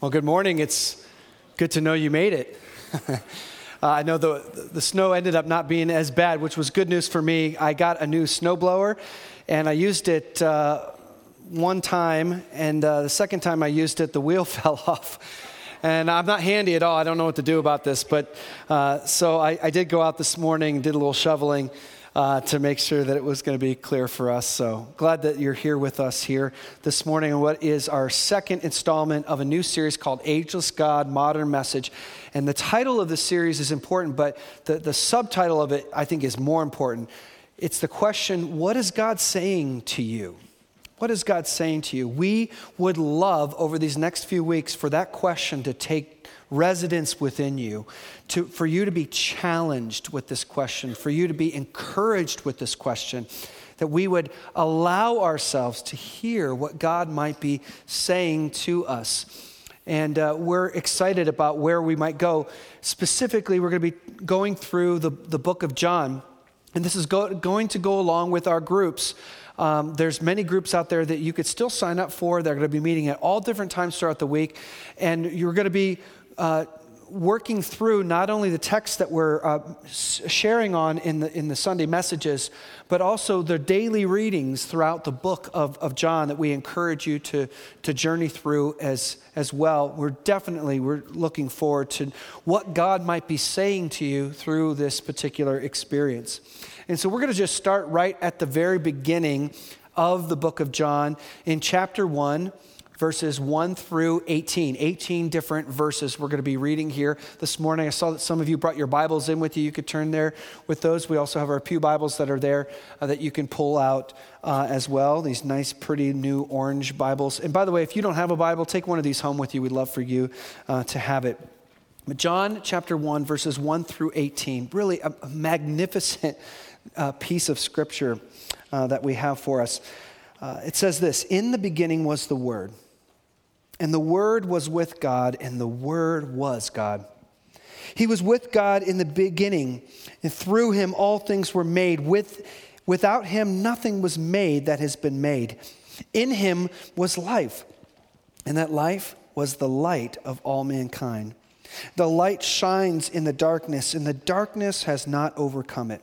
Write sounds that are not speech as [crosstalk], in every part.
Well, good morning. It's good to know you made it. [laughs] uh, I know the, the snow ended up not being as bad, which was good news for me. I got a new snowblower and I used it uh, one time, and uh, the second time I used it, the wheel [laughs] fell off. And I'm not handy at all. I don't know what to do about this. But uh, so I, I did go out this morning, did a little shoveling uh, to make sure that it was going to be clear for us. So glad that you're here with us here this morning what is our second installment of a new series called Ageless God Modern Message. And the title of the series is important, but the, the subtitle of it, I think, is more important. It's the question What is God saying to you? What is God saying to you? We would love over these next few weeks for that question to take residence within you, to, for you to be challenged with this question, for you to be encouraged with this question, that we would allow ourselves to hear what God might be saying to us. And uh, we're excited about where we might go. Specifically, we're going to be going through the, the book of John. And this is go, going to go along with our groups. Um, there's many groups out there that you could still sign up for. They're going to be meeting at all different times throughout the week. And you're going to be uh, working through not only the text that we're uh, sharing on in the, in the Sunday messages, but also the daily readings throughout the book of, of John that we encourage you to, to journey through as, as well. We're definitely we're looking forward to what God might be saying to you through this particular experience. And so we're going to just start right at the very beginning of the book of John in chapter 1 verses 1 through 18. 18 different verses we're going to be reading here this morning. I saw that some of you brought your Bibles in with you. You could turn there with those. We also have our Pew Bibles that are there uh, that you can pull out uh, as well. These nice, pretty new orange Bibles. And by the way, if you don't have a Bible, take one of these home with you. We'd love for you uh, to have it. John chapter 1, verses 1 through 18, really a, magnificent uh, piece of scripture uh, that we have for us. Uh, it says this In the beginning was the Word and the Word was with God, and the Word was God. He was with God in the beginning, and through him all things were made. With, without him, nothing was made that has been made. In him was life, and that life was the light of all mankind. The light shines in the darkness, and the darkness has not overcome it.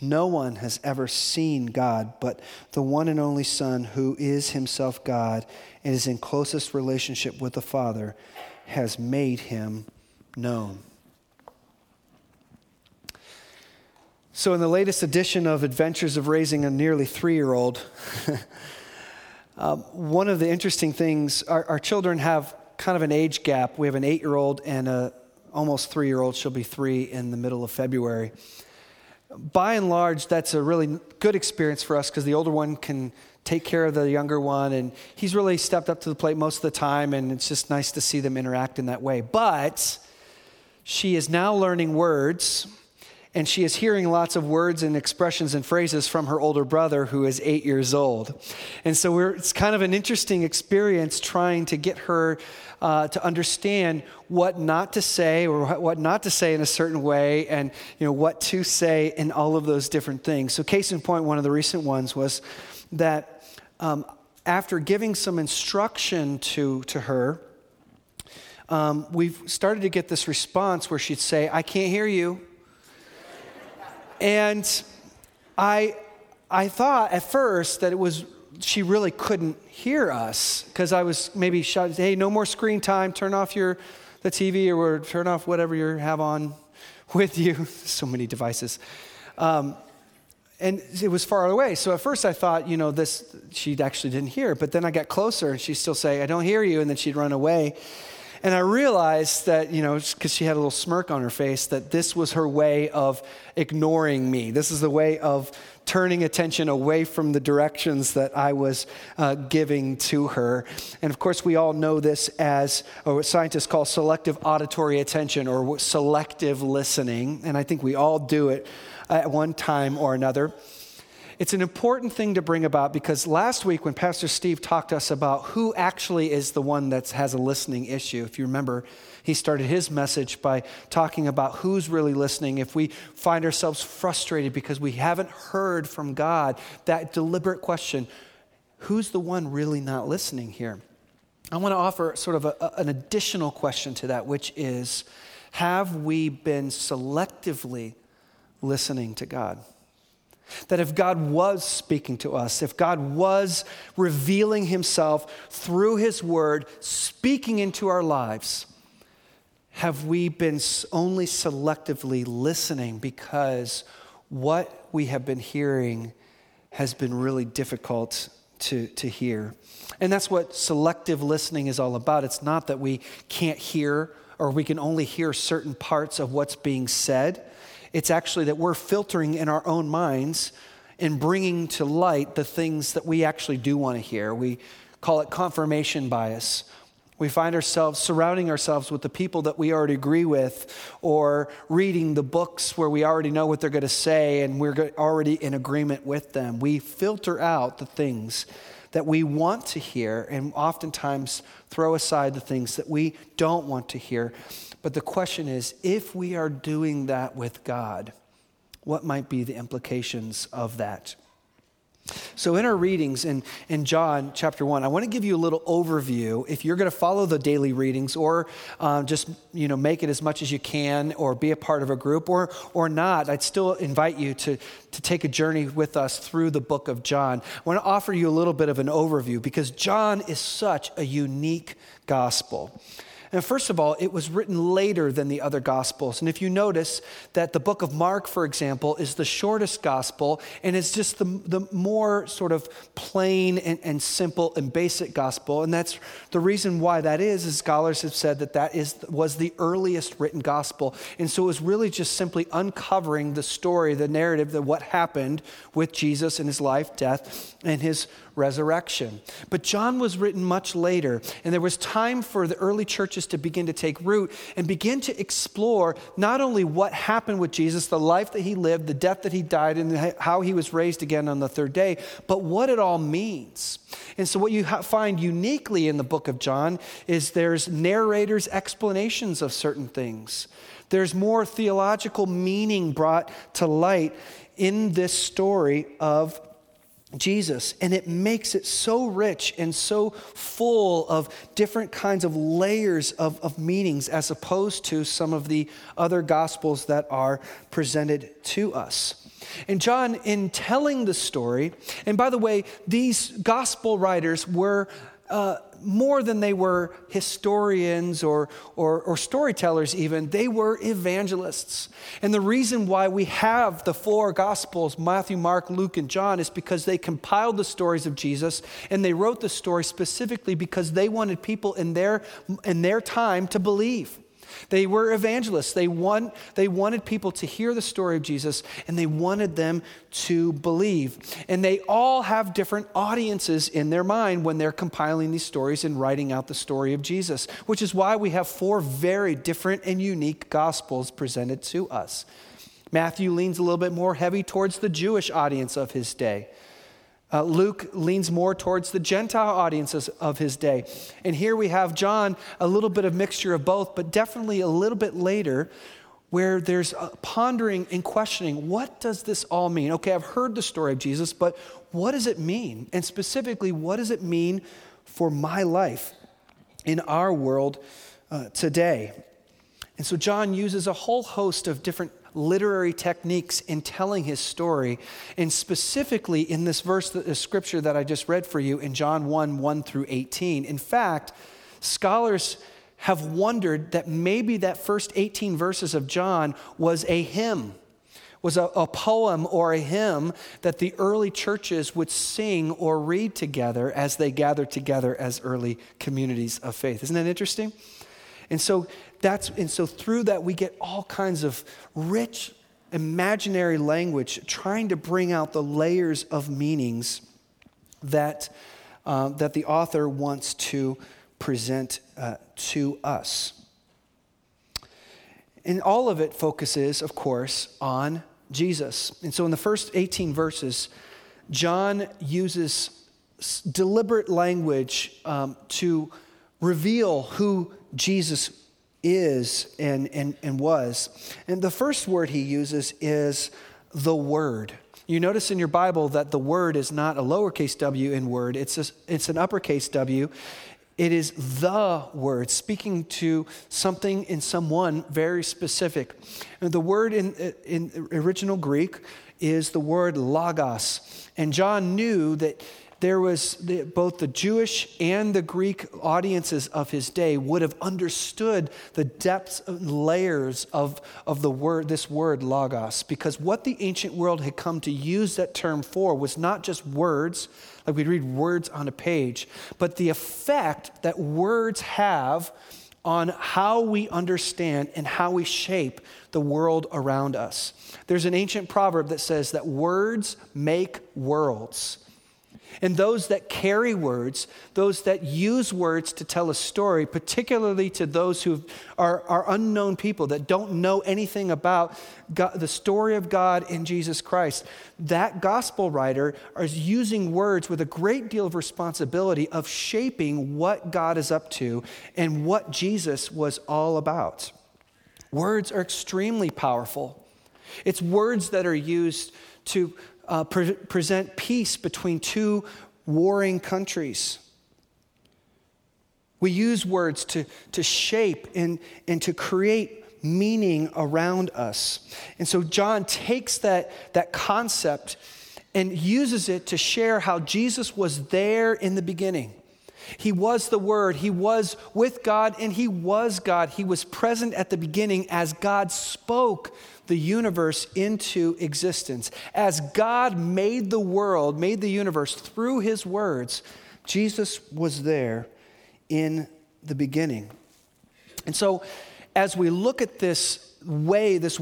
No one has ever seen God but the one and only Son, who is himself God and is in closest relationship with the Father, has made him known. So, in the latest edition of Adventures of Raising a Nearly Three Year Old, [laughs] um, one of the interesting things, our, our children have kind of an age gap. We have an eight year old and a almost three year old. She'll be three in the middle of February by and large, that's a really good experience for us because the older one can take care of the younger one, and he's really stepped up to the plate most of the time, and it's just nice to see them interact in that way. But she is now learning words, and she is hearing lots of words and expressions and phrases from her older brother who is eight years old. And so it's kind of an interesting experience trying to get her uh, to understand what not to say or what not to say in a certain way and you know, what to say in all of those different things. So, case in point, one of the recent ones was that um, after giving some instruction to, to her, um, we've started to get this response where she'd say, I can't hear you. And I, I thought at first that it was she really couldn't hear us because I was maybe shouting, "Hey, no more screen time. Turn off your the TV or turn off whatever you have on [laughs] with you." [laughs] so many devices. Um, and it was far away. So at first I thought, you know, this she actually didn't hear. But then I got closer and she'd still say, "I don't hear you," and then she'd run away. And I realized that, you know, because she had a little smirk on her face, that this was her way of ignoring me. This is the way of turning attention away from the directions that I was uh, giving to her. And of course, we all know this as what scientists call selective auditory attention or selective listening. And I think we all do it at one time or another. It's an important thing to bring about because last week when Pastor Steve talked to us about who actually is the one that has a listening issue, if you remember, he started his message by talking about who's really listening. If we find ourselves frustrated because we haven't heard from God, that deliberate question, who's the one really not listening here? I want to offer sort of a, an additional question to that, which is Have we been selectively listening to God? That if God was speaking to us, if God was revealing himself through his word, speaking into our lives, have we been only selectively listening because what we have been hearing has been really difficult to, to hear? And that's what selective listening is all about. It's not that we can't hear or we can only hear certain parts of what's being said. It's actually that we're filtering in our own minds and bringing to light the things that we actually do want to hear. We call it confirmation bias. We find ourselves surrounding ourselves with the people that we already agree with, or reading the books where we already know what they're going to say and we're already in agreement with them. We filter out the things that we want to hear and oftentimes throw aside the things that we don't want to hear. But the question is if we are doing that with God, what might be the implications of that? So, in our readings in, in John chapter 1, I want to give you a little overview. If you're going to follow the daily readings or um, just you know, make it as much as you can or be a part of a group or, or not, I'd still invite you to, to take a journey with us through the book of John. I want to offer you a little bit of an overview because John is such a unique gospel. And first of all, it was written later than the other gospels. And if you notice that the book of Mark, for example, is the shortest gospel and it's just the, the more sort of plain and, and simple and basic gospel. And that's the reason why that is, is scholars have said that that is, was the earliest written gospel. And so it was really just simply uncovering the story, the narrative of what happened with Jesus and his life, death, and his resurrection. But John was written much later, and there was time for the early churches to begin to take root and begin to explore not only what happened with Jesus, the life that he lived, the death that he died, and how he was raised again on the third day, but what it all means. And so, what you find uniquely in the book of John is there's narrators' explanations of certain things. There's more theological meaning brought to light in this story of Jesus, and it makes it so rich and so full of different kinds of layers of, of meanings as opposed to some of the other gospels that are presented to us. And John, in telling the story, and by the way, these gospel writers were uh, more than they were historians or, or, or, storytellers, even, they were evangelists. And the reason why we have the four Gospels Matthew, Mark, Luke, and John is because they compiled the stories of Jesus and they wrote the story specifically because they wanted people in their, in their time to believe. They were evangelists. They, want, they wanted people to hear the story of Jesus and they wanted them to believe. And they all have different audiences in their mind when they're compiling these stories and writing out the story of Jesus, which is why we have four very different and unique gospels presented to us. Matthew leans a little bit more heavy towards the Jewish audience of his day. Uh, Luke leans more towards the Gentile audiences of his day. And here we have John, a little bit of mixture of both, but definitely a little bit later, where there's pondering and questioning what does this all mean? Okay, I've heard the story of Jesus, but what does it mean? And specifically, what does it mean for my life in our world uh, today? And so John uses a whole host of different literary techniques in telling his story. And specifically in this verse, the scripture that I just read for you in John 1 1 through 18. In fact, scholars have wondered that maybe that first 18 verses of John was a hymn, was a, a, poem or a hymn that the early churches would sing or read together as they gathered together as early communities of faith. Isn't that interesting? And so that's and so through that we get all kinds of rich imaginary language trying to bring out the layers of meanings that, uh, that the author wants to present uh, to us. And all of it focuses, of course, on Jesus. And so in the first 18 verses, John uses deliberate language um, to reveal who Jesus is and, and, and was. And the first word he uses is the Word. You notice in your Bible that the word is not a lowercase w in word, it's, a, it's an uppercase W. It is the word, speaking to something in someone very specific. And the word in, in original Greek is the word logos. And John knew that there was the, both the Jewish and the Greek audiences of his day would have understood the depths and layers of, of the word, this word logos, because what the ancient world had come to use that term for was not just words, like we'd read words on a page, but the effect that words have on how we understand and how we shape the world around us. There's an ancient proverb that says that words make worlds. And those that carry words, those that use words to tell a story, particularly to those who are, are unknown people that don't know anything about God, the story of God in Jesus Christ, that gospel writer is using words with a great deal of responsibility of shaping what God is up to and what Jesus was all about. Words are extremely powerful. It's words that are used to uh, pre- present peace between two warring countries. We use words to, to shape and, and to create meaning around us. And so John takes that, that concept and uses it to share how Jesus was there in the beginning. He was the Word, He was with God, and He was God. He was present at the beginning as God spoke the universe into existence. As God made the world, made the universe through His words, Jesus was there in the beginning. And so, as we look at this way, this,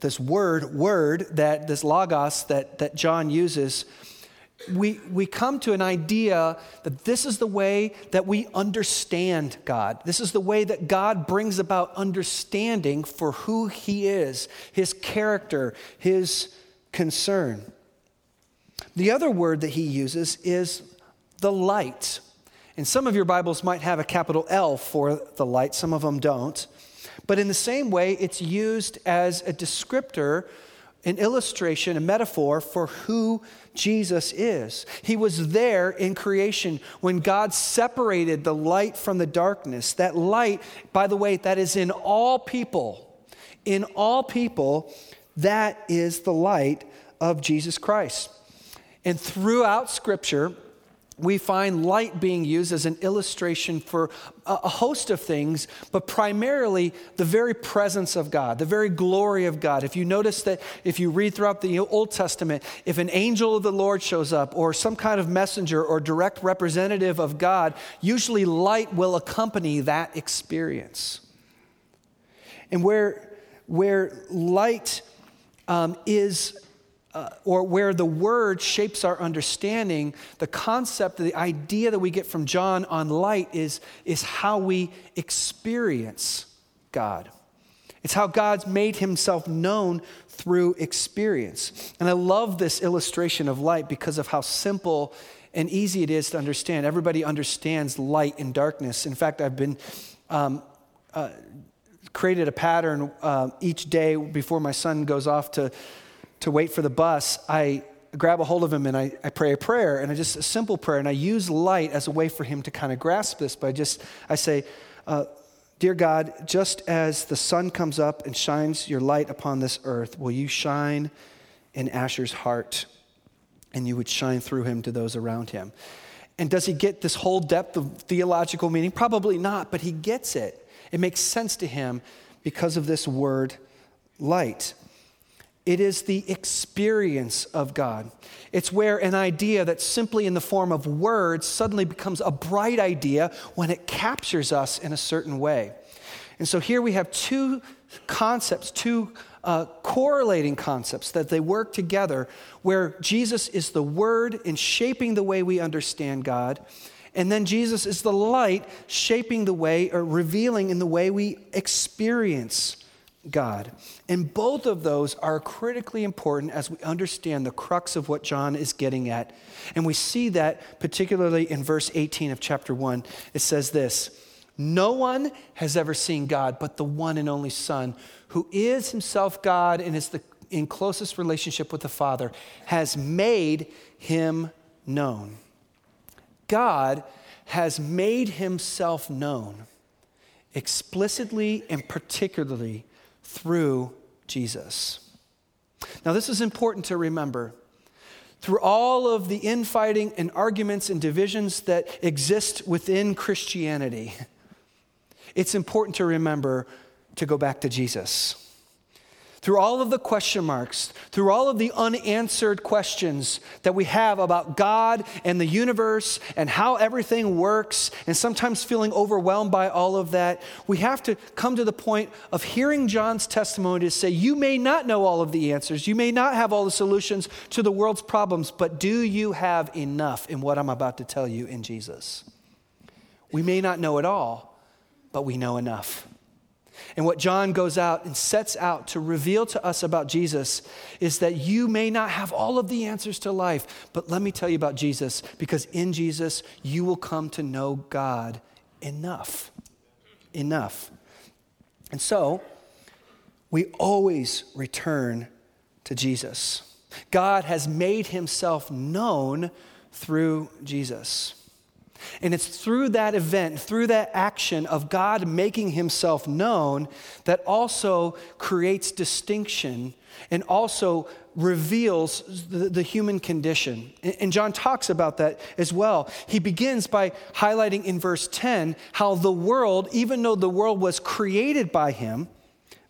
this word, word, that this logos that, that John uses, we, we come to an idea that this is the way that we understand God. This is the way that God brings about understanding for who He is, His character, His concern. The other word that He uses is the light. And some of your Bibles might have a capital L for the light, some of them don't. But in the same way, it's used as a descriptor an illustration, a metaphor for who Jesus is. He was there in creation when God separated the light from the darkness. That light, by the way, that is in all people. In all people, that is the light of Jesus Christ. And throughout Scripture, we find light being used as an illustration for a host of things, but primarily the very presence of God, the very glory of God. If you notice that if you read throughout the Old Testament, if an angel of the Lord shows up, or some kind of messenger or direct representative of God, usually light will accompany that experience. And where, where light um, is uh, or where the word shapes our understanding, the concept, the idea that we get from John on light is, is how we experience God. It's how God's made himself known through experience. And I love this illustration of light because of how simple and easy it is to understand. Everybody understands light and darkness. In fact, I've been um, uh, created a pattern uh, each day before my son goes off to, to wait for the bus. I grab a hold of him and I, I pray a prayer, and I just a simple prayer, and I use light as a way for him to kind of grasp this. But I just I say, uh, Dear God, just as the sun comes up and shines your light upon this earth, will you shine in Asher's heart and you would shine through him to those around him? And does he get this whole depth of theological meaning? Probably not, but he gets it. It makes sense to him because of this word light. It is the experience of God. It's where an idea that's simply in the form of words suddenly becomes a bright idea when it captures us in a certain way. And so here we have two concepts, two uh, correlating concepts that they work together, where Jesus is the Word in shaping the way we understand God, and then Jesus is the light shaping the way or revealing in the way we experience God. And both of those are critically important as we understand the crux of what John is getting at. And we see that particularly in verse 18 of chapter 1. It says this No one has ever seen God but the one and only Son, who is himself God and is the, in closest relationship with the Father, has made him known. God has made himself known explicitly and particularly through Jesus. Now, this is important to remember. Through all of the infighting and arguments and divisions that exist within Christianity, it's important to remember to go back to Jesus through all of the question marks, through all of the unanswered questions that we have about God and the universe and how everything works, and sometimes feeling overwhelmed by all of that, we have to come to the point of hearing John's testimony to say, You may not know all of the answers, you may not have all the solutions to the world's problems, but do you have enough in what I'm about to tell you in Jesus? We may not know it all, but we know enough. And what John goes out and sets out to reveal to us about Jesus is that you may not have all of the answers to life, but let me tell you about Jesus, because in Jesus, you will come to know God enough. Enough. And so, we always return to Jesus. God has made himself known through Jesus. And it's through that event, through that action of God making himself known, that also creates distinction and also reveals the, the, human condition. And John talks about that as well. He begins by highlighting in verse 10 how the world, even though the world was created by him,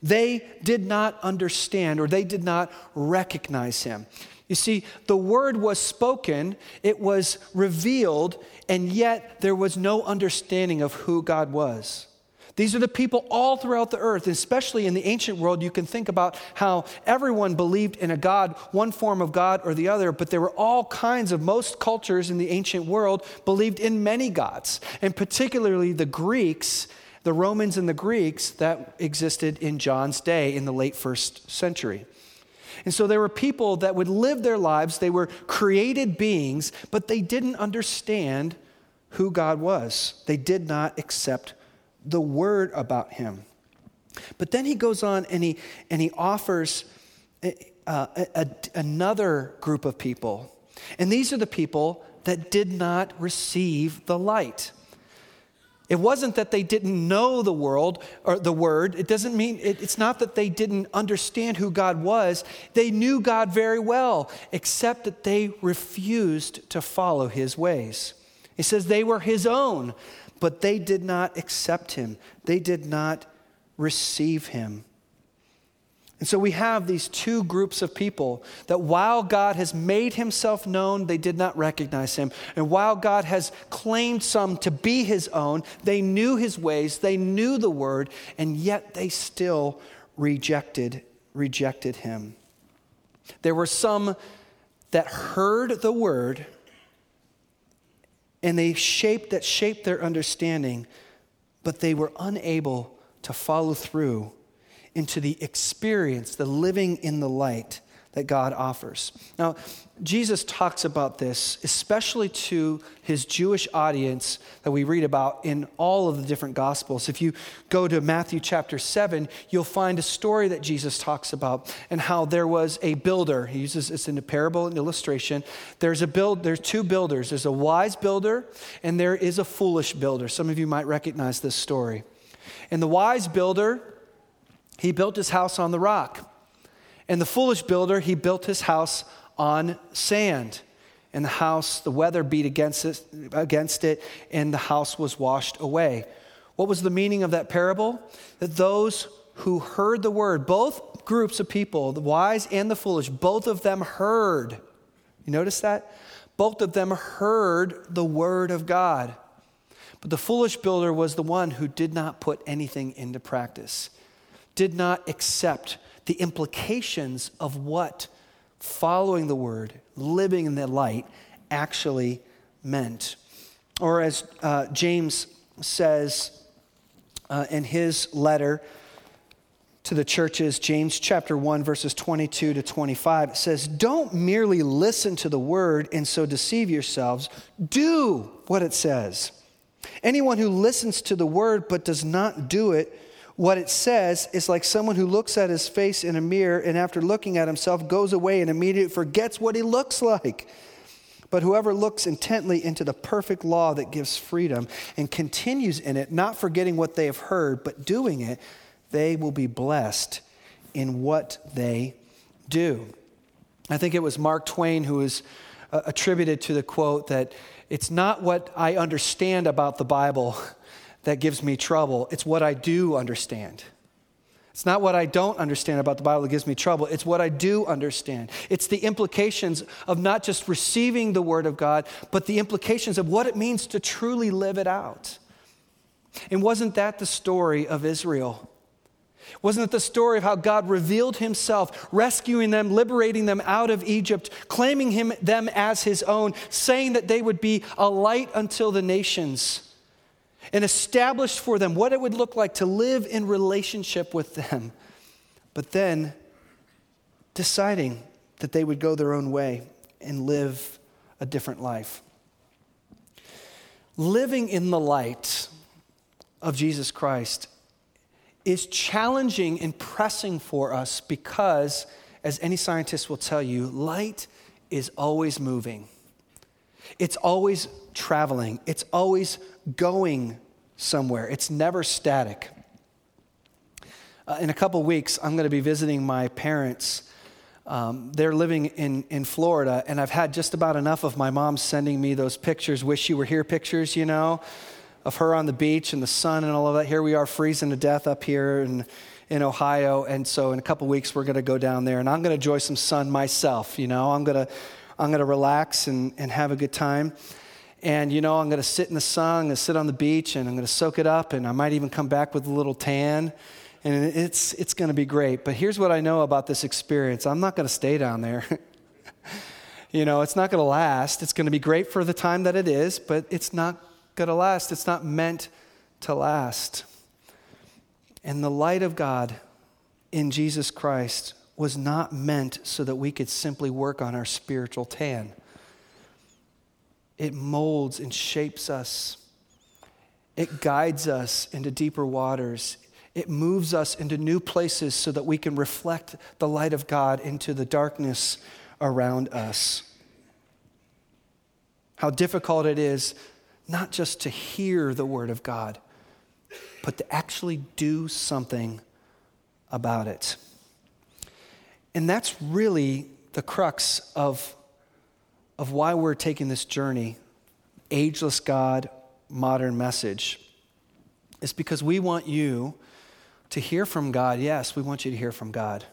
they did not understand or they did not recognize him. You see, the word was spoken, it was revealed, and yet there was no understanding of who God was. These are the people all throughout the earth, especially in the ancient world. You can think about how everyone believed in a God, one form of God or the other, but there were all kinds of, most cultures in the ancient world believed in many gods, and particularly the Greeks, the Romans and the Greeks that existed in John's day in the late first century. And so there were people that would live their lives, they were created beings, but they didn't understand who God was. They did not accept the word about him. But then he goes on and he, and he offers a, a, a, another group of people. And these are the people that did not receive the light. It wasn't that they didn't know the world or the word. It doesn't mean, it, it's not that they didn't understand who God was. They knew God very well, except that they refused to follow his ways. He says they were his own, but they did not accept him, they did not receive him. And so we have these two groups of people that while God has made himself known, they did not recognize him. And while God has claimed some to be his own, they knew his ways, they knew the word, and yet they still rejected rejected him. There were some that heard the word and they shaped that shaped their understanding, but they were unable to follow through into the experience, the living in the light that God offers. Now, Jesus talks about this, especially to his Jewish audience that we read about in all of the different Gospels. If you go to Matthew chapter 7, you'll find a story that Jesus talks about and how there was a builder. He uses this in a parable and illustration. There's a build, there's two builders. There's a wise builder and there is a foolish builder. Some of you might recognize this story. And the wise builder, he built his house on the rock. And the foolish builder, he built his house on sand. And the house, the weather beat against it, against it, and the house was washed away. What was the meaning of that parable? That those who heard the word, both groups of people, the wise and the foolish, both of them heard. You notice that? Both of them heard the word of God. But the foolish builder was the one who did not put anything into practice, did not accept the implications of what following the word, living in the light, actually meant. Or as uh, James says uh, in his letter to the churches, James chapter 1, verses 22 to 25, it says, Don't merely listen to the word and so deceive yourselves, do what it says. Anyone who listens to the word but does not do it, what it says is like someone who looks at his face in a mirror and after looking at himself goes away and immediately forgets what he looks like. But whoever looks intently into the perfect law that gives freedom and continues in it, not forgetting what they have heard, but doing it, they will be blessed in what they do. I think it was Mark Twain who was uh, attributed to the quote that it's not what I understand about the Bible that gives me trouble. It's what I do understand. It's not what I don't understand about the Bible that gives me trouble. It's what I do understand. It's the implications of not just receiving the Word of God, but the implications of what it means to truly live it out. And wasn't that the story of Israel? Wasn't it the story of how God revealed Himself, rescuing them, liberating them out of Egypt, claiming him, them as His own, saying that they would be a light until the nations? And established for them what it would look like to live in relationship with them, but then deciding that they would go their own way and live a different life. Living in the light of Jesus Christ is challenging and pressing for us because, as any scientist will tell you, light is always moving. It's always traveling, it's always going somewhere, it's never static. Uh, in a couple weeks, I'm going to be visiting my parents. Um, they're living in, in Florida, and I've had just about enough of my mom sending me those pictures, wish you were here pictures, you know, of her on the beach and the sun and all of that. Here we are freezing to death up here in, in Ohio. And so in a couple weeks, we're going to go down there, and I'm going to enjoy some sun myself, you know. I'm going to, I'm going to relax and, and have a good time. And, you know, I'm going to sit in the sun, to sit on the beach, and I'm going to soak it up, and I might even come back with a little tan. And it's, it's going to be great. But here's what I know about this experience I'm not going to stay down there. [laughs] you know, it's not going to last. It's going to be great for the time that it is, but it's not going to last. It's not meant to last. And the light of God in Jesus Christ was not meant so that we could simply work on our spiritual tan it molds and shapes us. It guides us into deeper waters. It moves us into new places so that we can reflect the light of God into the darkness around us. How difficult it is not just to hear the Word of God, but to actually do something about it. And that's really the crux of of why we're taking this journey, ageless God, modern message, is because we want you to hear from God. Yes, we want you to hear from God.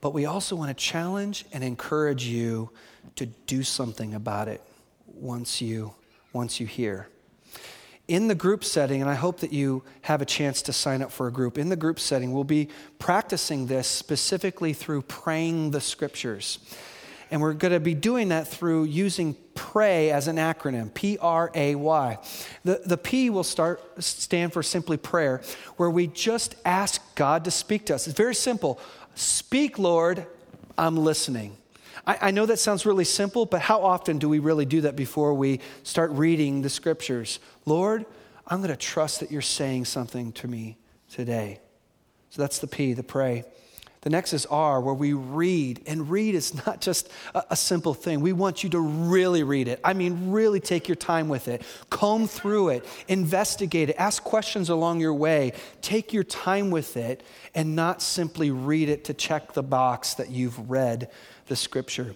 But we also want to challenge and encourage you to do something about it once you, once you hear. In the group setting, and I hope that you have a chance to sign up for a group, in the group setting, we'll be practicing this specifically through praying the scriptures. And we're going to be doing that through using pray as an acronym P R A Y. The, the P will start, stand for simply prayer, where we just ask God to speak to us. It's very simple. Speak, Lord, I'm listening. I, I know that sounds really simple, but how often do we really do that before we start reading the scriptures? Lord, I'm going to trust that you're saying something to me today. So that's the P, the pray. The next is R, where we read. And read is not just a, a, simple thing. We want you to really read it. I mean, really take your time with it. Comb through it, investigate it, ask questions along your way. Take your time with it and not simply read it to check the box that you've read the scripture.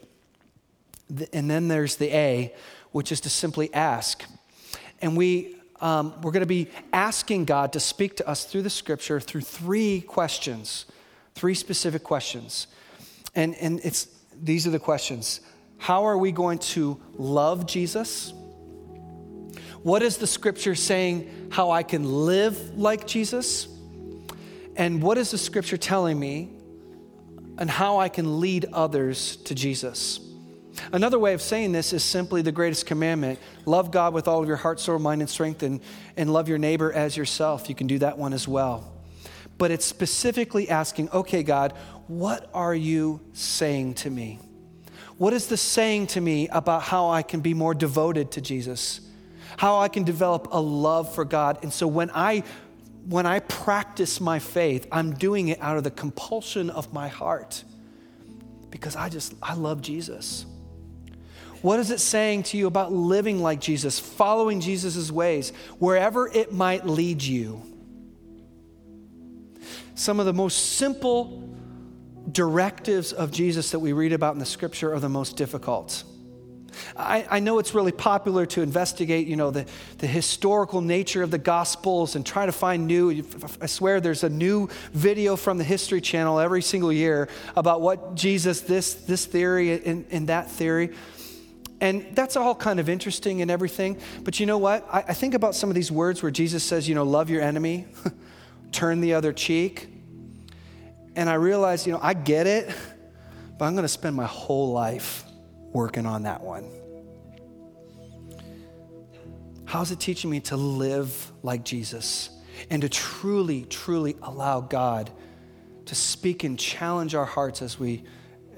And then there's the A, which is to simply ask. And we, um, we're going to be asking God to speak to us through the scripture through three questions, three specific questions. And, and it's, these are the questions How are we going to love Jesus? What is the scripture saying how I can live like Jesus? And what is the scripture telling me and how I can lead others to Jesus. Another way of saying this is simply the greatest commandment love God with all of your heart, soul, mind, and strength, and, and love your neighbor as yourself. You can do that one as well. But it's specifically asking, okay, God, what are you saying to me? What is this saying to me about how I can be more devoted to Jesus? How I can develop a love for God. And so when I when I practice my faith, I'm doing it out of the compulsion of my heart because I just, I love Jesus. What is it saying to you about living like Jesus, following Jesus' ways, wherever it might lead you? Some of the most simple directives of Jesus that we read about in the scripture are the most difficult. I, I, know it's really popular to investigate, you know, the, the historical nature of the Gospels and try to find new. I swear there's a new video from the History Channel every single year about what Jesus, this, this theory and, and that theory. And that's all kind of interesting and everything. But you know what? I, I think about some of these words where Jesus says, you know, love your enemy, [laughs] turn the other cheek. And I realize, you know, I get it, but I'm going to spend my whole life working on that one. How's it teaching me to live like Jesus and to truly, truly allow God to speak and challenge our hearts as we,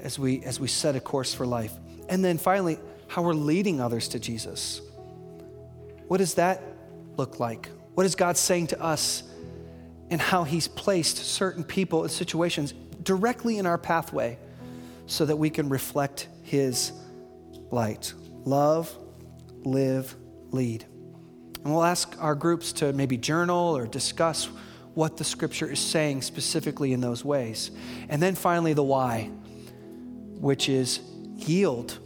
as we, as we set a course for life? And then finally, how we're leading others to Jesus. What does that look like? What is God saying to us and how He's placed certain people and situations directly in our pathway so that we can reflect His light. Love, live, lead. And we'll ask our groups to maybe journal or discuss what the scripture is saying specifically in those ways. And then finally, the Y, which is yield.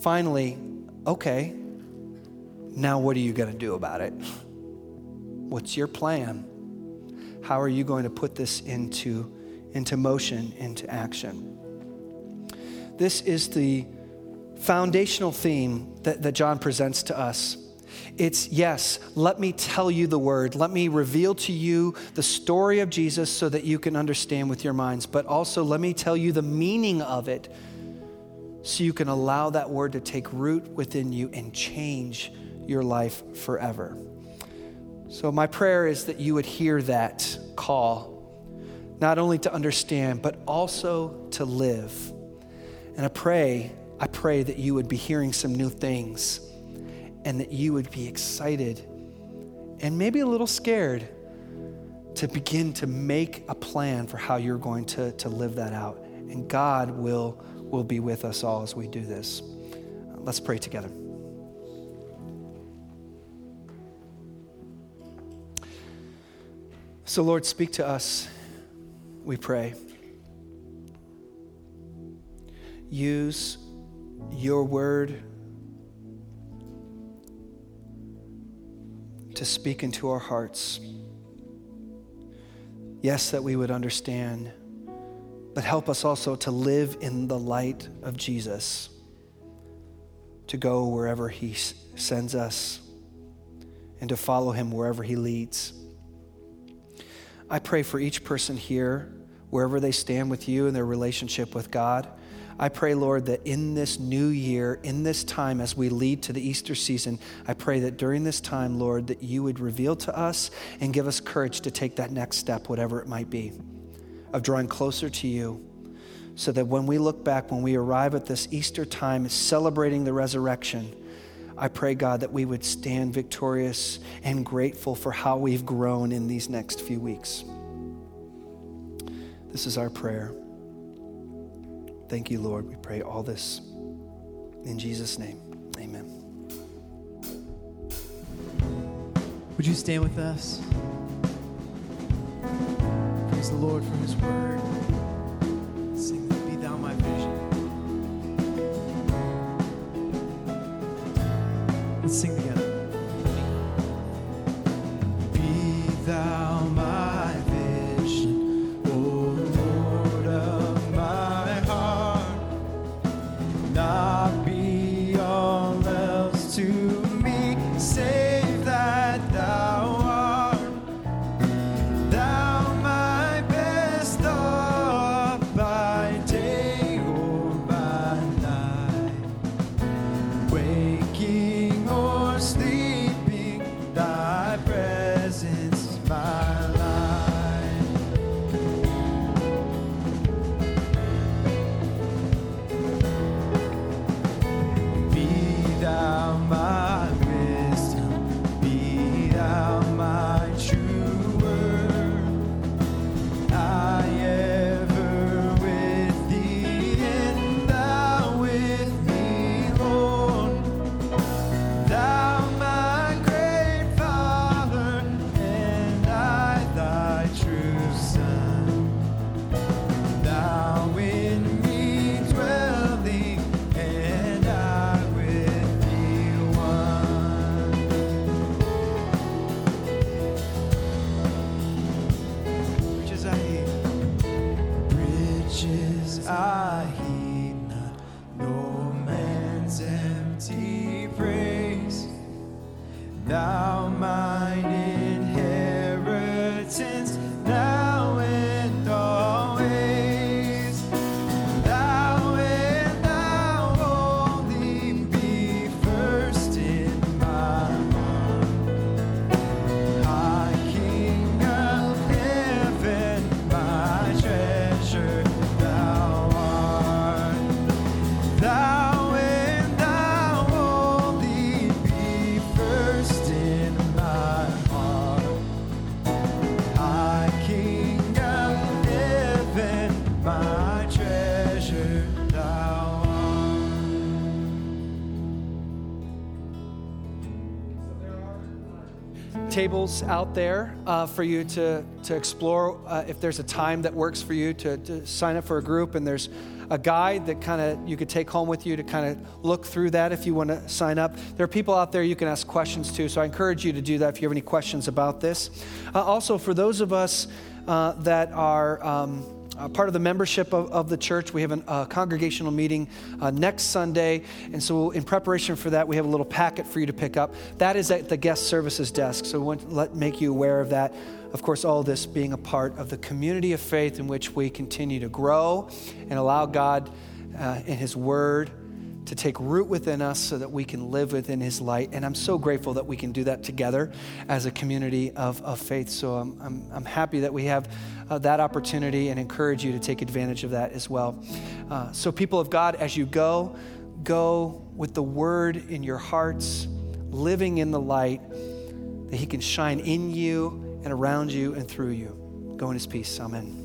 Finally, okay, now what are you going to do about it? [laughs] What's your plan? How are you going to put this into, into motion, into action? This is the foundational theme that, that John presents to us. It's yes, let me tell you the word. Let me reveal to you the story of Jesus so that you can understand with your minds. But also, let me tell you the meaning of it so you can allow that word to take root within you and change your life forever. So, my prayer is that you would hear that call, not only to understand, but also to live. And I pray I pray that you would be hearing some new things and that you would be excited and maybe a little scared to begin to make a plan for how you're going to, to live that out. And God will, will be with us all as we do this. Let's pray together. So, Lord, speak to us, we pray. Use your word to speak into our hearts. Yes, that we would understand, but help us also to live in the light of Jesus, to go wherever He sends us, and to follow Him wherever He leads. I pray for each person here, wherever they stand with you in their relationship with God. I pray, Lord, that in this new year, in this time as we lead to the Easter season, I pray that during this time, Lord, that you would reveal to us and give us courage to take that next step, whatever it might be, of drawing closer to you. So that when we look back, when we arrive at this Easter time, celebrating the resurrection, I pray, God, that we would stand victorious and grateful for how we've grown in these next few weeks. This is our prayer. Thank you, Lord. We pray all this in Jesus' name. Amen. Would you stand with us? Praise the Lord for his word. Sing together. Tables out there uh, for you to, to explore uh, if there's a time that works for you to, to sign up for a group. And there's a guide that kind of you could take home with you to kind of look through that if you want to sign up. There are people out there you can ask questions to, so I encourage you to do that if you have any questions about this. Uh, also, for those of us uh, that are um, uh, part of the membership of, of the church. We have a uh, congregational meeting uh, next Sunday. And so, in preparation for that, we have a little packet for you to pick up. That is at the guest services desk. So, we want to let, make you aware of that. Of course, all this being a part of the community of faith in which we continue to grow and allow God uh, in His Word to take root within us so that we can live within His light. And I'm so grateful that we can do that together as a community of, of faith. So I'm, I'm, I'm happy that we have uh, that opportunity and encourage you to take advantage of that as well. Uh, so, people of God, as you go, go with the word in your hearts, living in the light that He can shine in you and around you and through you. Go in His peace. Amen.